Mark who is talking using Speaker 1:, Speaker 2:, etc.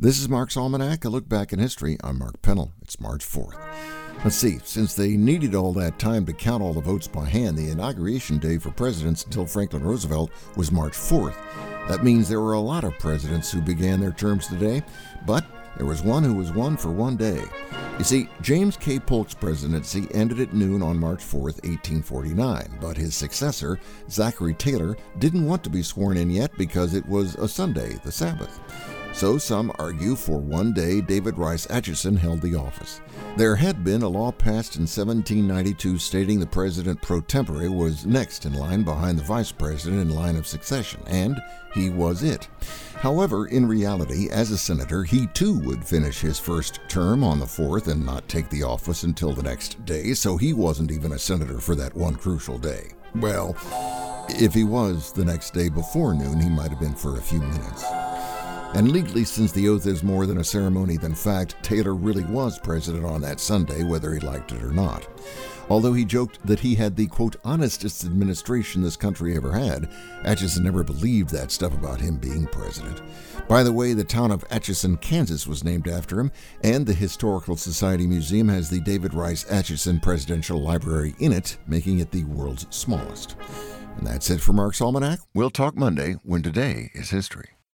Speaker 1: This is Mark's Almanac, a look back in history. I'm Mark Pennell. It's March 4th. Let's see, since they needed all that time to count all the votes by hand, the inauguration day for presidents until Franklin Roosevelt was March 4th. That means there were a lot of presidents who began their terms today, but there was one who was one for one day. You see, James K. Polk's presidency ended at noon on March 4, 1849, but his successor, Zachary Taylor, didn't want to be sworn in yet because it was a Sunday, the Sabbath. So some argue for one day David Rice Atchison held the office. There had been a law passed in 1792 stating the president pro tempore was next in line behind the vice president in line of succession, and he was it. However, in reality, as a senator, he too would finish his first term on the 4th and not take the office until the next day, so he wasn't even a senator for that one crucial day. Well, if he was the next day before noon, he might have been for a few minutes. And legally, since the oath is more than a ceremony than fact, Taylor really was president on that Sunday, whether he liked it or not. Although he joked that he had the quote honestest administration this country ever had, Atchison never believed that stuff about him being president. By the way, the town of Atchison, Kansas was named after him, and the Historical Society Museum has the David Rice Atchison Presidential Library in it, making it the world's smallest. And that's it for Mark's Almanac. We'll talk Monday when today is history.